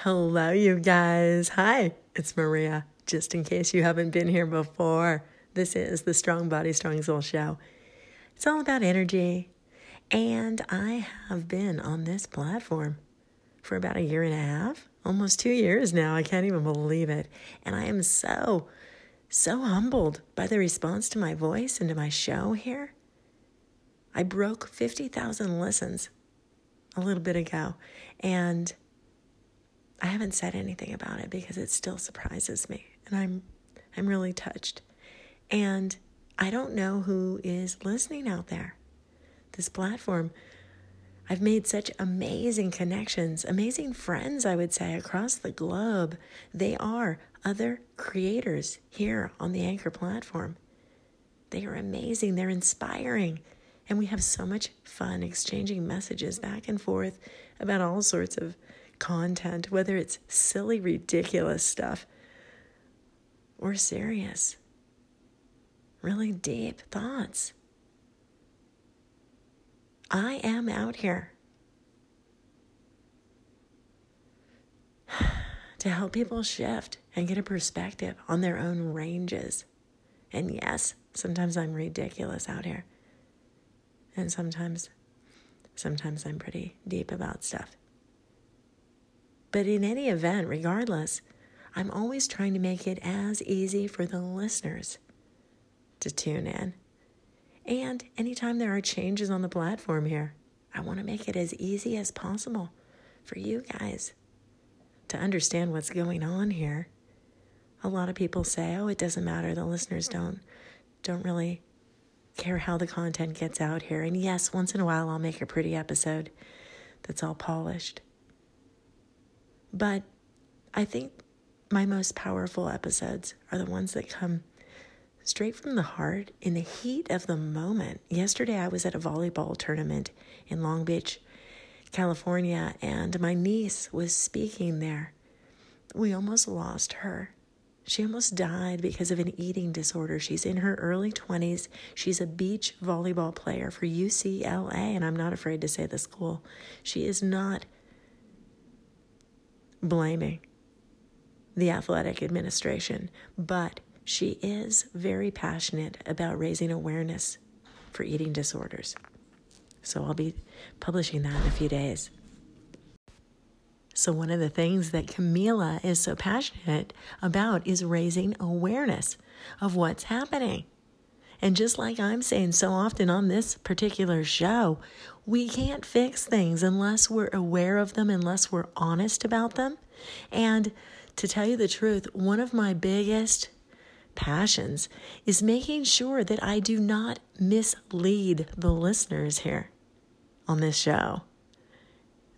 Hello, you guys. Hi, it's Maria. Just in case you haven't been here before, this is the Strong Body, Strong Soul show. It's all about energy. And I have been on this platform for about a year and a half, almost two years now. I can't even believe it. And I am so, so humbled by the response to my voice and to my show here. I broke 50,000 listens a little bit ago. And I haven't said anything about it because it still surprises me. And I'm I'm really touched. And I don't know who is listening out there. This platform I've made such amazing connections, amazing friends, I would say, across the globe. They are other creators here on the Anchor platform. They are amazing, they're inspiring, and we have so much fun exchanging messages back and forth about all sorts of content, whether it's silly, ridiculous stuff or serious, really deep thoughts. I am out here to help people shift and get a perspective on their own ranges. And yes, sometimes I'm ridiculous out here. And sometimes sometimes I'm pretty deep about stuff. But in any event, regardless, I'm always trying to make it as easy for the listeners to tune in. And anytime there are changes on the platform here, I want to make it as easy as possible for you guys to understand what's going on here. A lot of people say, "Oh, it doesn't matter. The listeners don't don't really care how the content gets out here." And yes, once in a while I'll make a pretty episode that's all polished. But I think my most powerful episodes are the ones that come straight from the heart in the heat of the moment. Yesterday, I was at a volleyball tournament in Long Beach, California, and my niece was speaking there. We almost lost her. She almost died because of an eating disorder. She's in her early 20s. She's a beach volleyball player for UCLA, and I'm not afraid to say the school. She is not blaming the athletic administration, but she is very passionate about raising awareness for eating disorders. So I'll be publishing that in a few days. So, one of the things that Camila is so passionate about is raising awareness of what's happening. And just like I'm saying so often on this particular show, we can't fix things unless we're aware of them, unless we're honest about them. And to tell you the truth, one of my biggest passions is making sure that I do not mislead the listeners here on this show.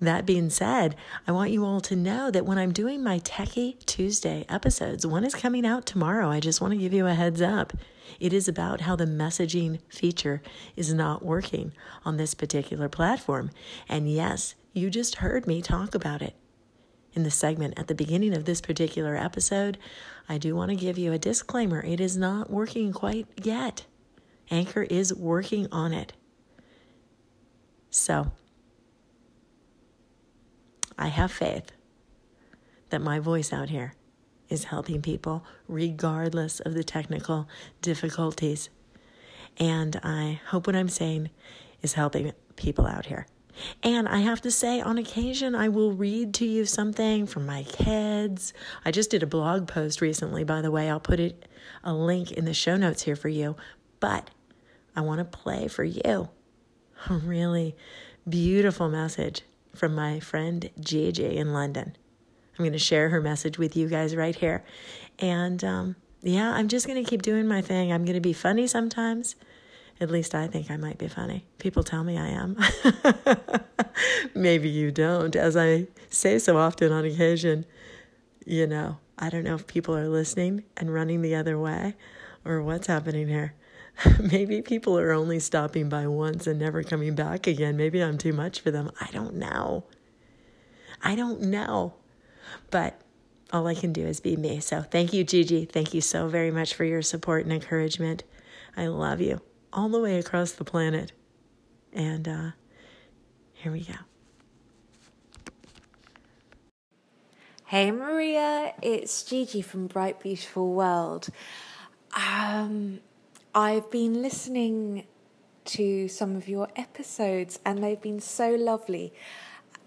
That being said, I want you all to know that when I'm doing my Techie Tuesday episodes, one is coming out tomorrow. I just want to give you a heads up. It is about how the messaging feature is not working on this particular platform. And yes, you just heard me talk about it in the segment at the beginning of this particular episode. I do want to give you a disclaimer it is not working quite yet. Anchor is working on it. So, I have faith that my voice out here is helping people regardless of the technical difficulties. And I hope what I'm saying is helping people out here. And I have to say, on occasion, I will read to you something from my kids. I just did a blog post recently, by the way. I'll put it a link in the show notes here for you. But I want to play for you a really beautiful message from my friend GG in London. I'm going to share her message with you guys right here. And um, yeah, I'm just going to keep doing my thing. I'm going to be funny sometimes. At least I think I might be funny. People tell me I am. Maybe you don't. As I say so often on occasion, you know, I don't know if people are listening and running the other way or what's happening here. Maybe people are only stopping by once and never coming back again. Maybe I'm too much for them. I don't know. I don't know. But all I can do is be me. So thank you, GG. Thank you so very much for your support and encouragement. I love you all the way across the planet. And uh, here we go. Hey Maria, it's GG from Bright Beautiful World. Um, I've been listening to some of your episodes and they've been so lovely.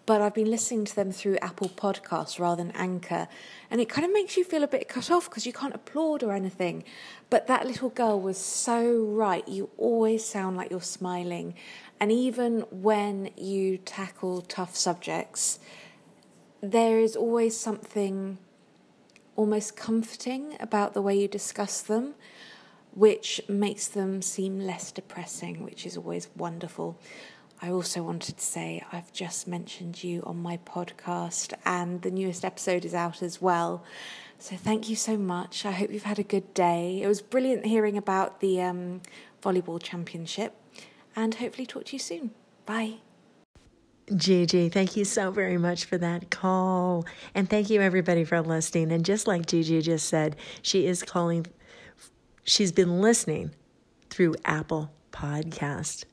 But I've been listening to them through Apple Podcasts rather than Anchor. And it kind of makes you feel a bit cut off because you can't applaud or anything. But that little girl was so right. You always sound like you're smiling. And even when you tackle tough subjects, there is always something almost comforting about the way you discuss them, which makes them seem less depressing, which is always wonderful. I also wanted to say I've just mentioned you on my podcast, and the newest episode is out as well. So thank you so much. I hope you've had a good day. It was brilliant hearing about the um, volleyball championship, and hopefully talk to you soon. Bye. GG, thank you so very much for that call. And thank you everybody for listening. And just like GG just said, she is calling, she's been listening through Apple Podcast,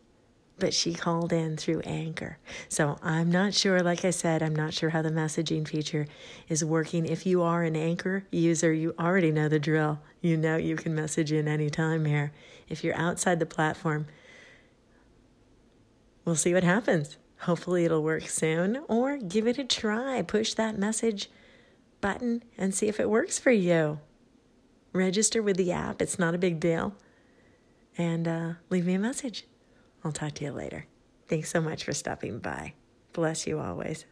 but she called in through Anchor. So I'm not sure, like I said, I'm not sure how the messaging feature is working. If you are an Anchor user, you already know the drill. You know you can message in anytime here. If you're outside the platform, we'll see what happens. Hopefully, it'll work soon, or give it a try. Push that message button and see if it works for you. Register with the app, it's not a big deal. And uh, leave me a message. I'll talk to you later. Thanks so much for stopping by. Bless you always.